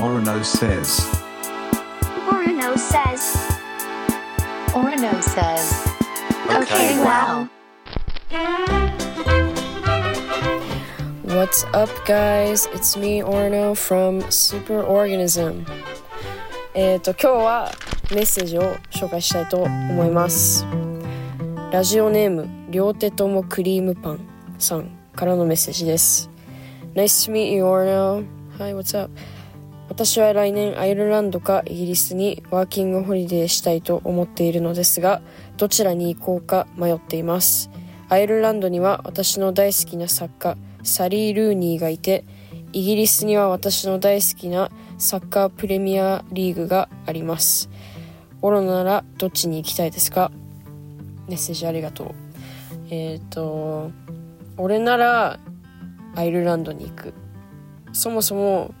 Orono says. Orono says. Orono says. Okay, wow. What's up, guys? It's me, Orno from Superorganism. えっと、今日はメッセージを紹介したいと思います。ラジオネーム、両手ともクリームパンさんからのメッセージです。Nice to meet you, Orno. Hi, what's up? 私は来年アイルランドかイギリスにワーキングホリデーしたいと思っているのですが、どちらに行こうか迷っています。アイルランドには私の大好きな作家、サリー・ルーニーがいて、イギリスには私の大好きなサッカープレミアリーグがあります。オロならどっちに行きたいですか？メッセージありがとう。えっ、と、俺ならアイルランドに行く。そもそも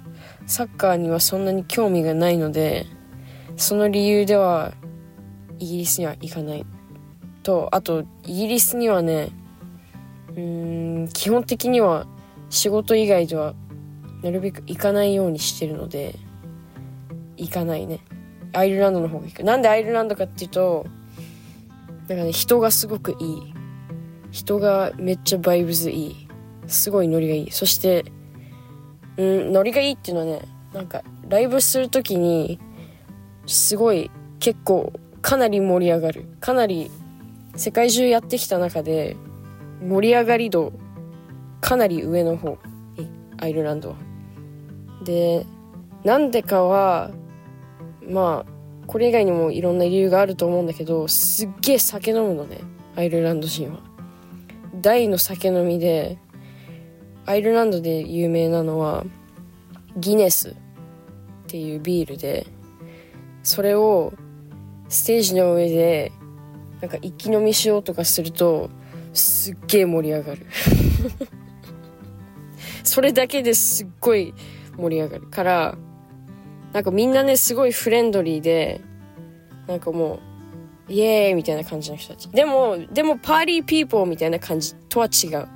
サッカーにはそんなに興味がないので、その理由ではイギリスには行かない。と、あと、イギリスにはね、うーん、基本的には仕事以外ではなるべく行かないようにしてるので、行かないね。アイルランドの方が行く。なんでアイルランドかっていうと、なんかね、人がすごくいい。人がめっちゃバイブズいい。すごいノリがいい。そして、うん、ノリがいいっていうのはね、なんか、ライブするときに、すごい、結構、かなり盛り上がる。かなり、世界中やってきた中で、盛り上がり度、かなり上の方。え？アイルランドは。で、なんでかは、まあ、これ以外にもいろんな理由があると思うんだけど、すっげえ酒飲むのね、アイルランド人は。大の酒飲みで、アイルランドで有名なのは、ギネスっていうビールで、それをステージの上で、なんか一気飲みしようとかすると、すっげえ盛り上がる。それだけですっごい盛り上がるから、なんかみんなね、すごいフレンドリーで、なんかもう、イエーイみたいな感じの人たち。でも、でも party people みたいな感じとは違う。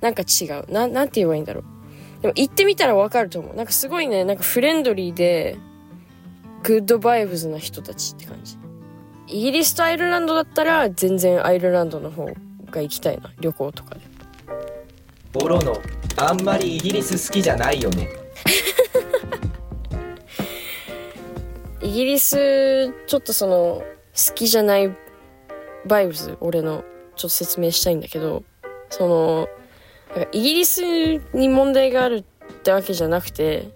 なんか違う。な、なんて言えばいいんだろう。でも行ってみたらわかると思う。なんかすごいね、なんかフレンドリーで、 good vibes な人たちって感じ。イギリスとアイルランドだったら、全然アイルランドの方が行きたいな。旅行とかで。ボロのあんまりイギリス好きじゃないよね イギリス、ちょっとその、好きじゃないバイブズ、俺の、ちょっと説明したいんだけど、その、イギリスに問題があるってわけじゃなくて、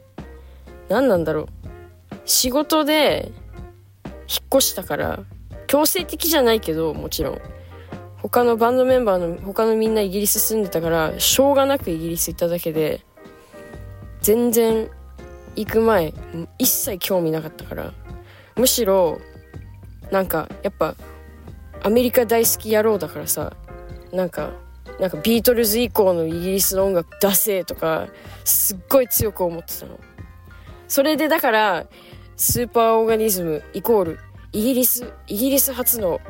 何なんだろう。仕事で、引っ越したから、強制的じゃないけど、もちろん。他のバンドメンバーの、他のみんなイギリス住んでたから、しょうがなくイギリス行っただけで、全然行く前一切興味なかったからむしろなんかやっぱアメリカ大好き野郎だからさなんかなんかビートルズ以降のイギリスの音楽出せとかすっごい強く思ってたの。それでだからスーパーオーガニズムイコールイギリスイギリス初の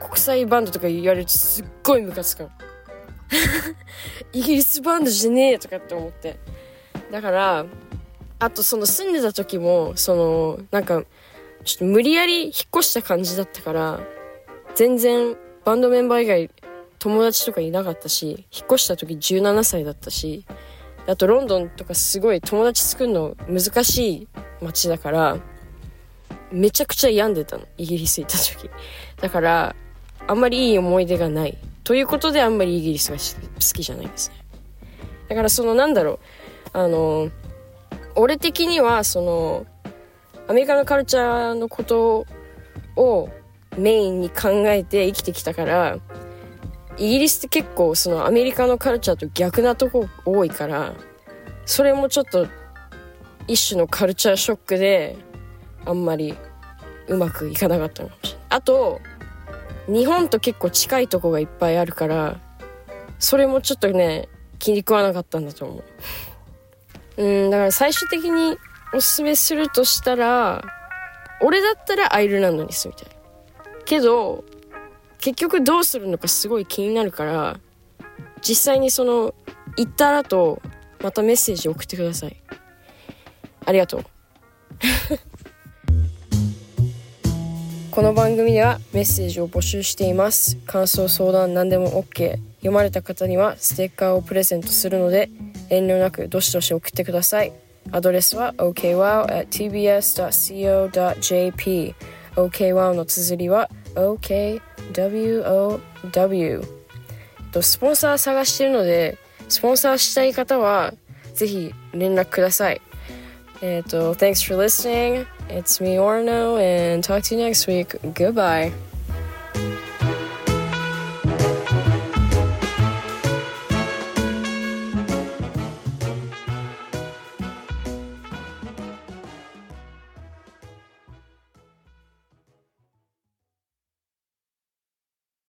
国際バンドとか言われるとすっごいムカつくの。イギリスバンドじゃねえとかって思って。だから、あとその住んでた時も、その、なんか、ちょっと無理やり引っ越した感じだったから、全然バンドメンバー以外友達とかいなかったし、引っ越した時17歳だったし、あとロンドンとかすごい友達作るの難しい街だから、めちゃくちゃ病んでたの、イギリス行った時。だから、あんまりいい思い出がない。ということであんまりイギリスが好きじゃないんですね。だからそのなんだろう、あの、俺的には、その、アメリカのカルチャーのことをメインに考えて生きてきたから、イギリスって結構そのアメリカのカルチャーと逆なとこ多いから、それもちょっと一種のカルチャーショックで、あんまりうまくいかなかったのかもしれない。あと、日本と結構近いとこがいっぱいあるから、それもちょっとね、気に食わなかったんだと思う。うん、だから最終的におすすめするとしたら、俺だったらアイルランドに住みたい。けど、結局どうするのかすごい気になるから、実際にその、行った後、またメッセージ送ってください。ありがとう。この番組ではメッセージを募集しています感想相談何でも OK 読まれた方にはステッカーをプレゼントするので遠慮なくどしどし送ってくださいアドレスは okwow.tbs.co.jp okwow の綴りは okwow スポンサー探してるのでスポンサーしたい方はぜひ連絡くださいえっと Thanks for listening It's me Orno and talk to you next week Goodbye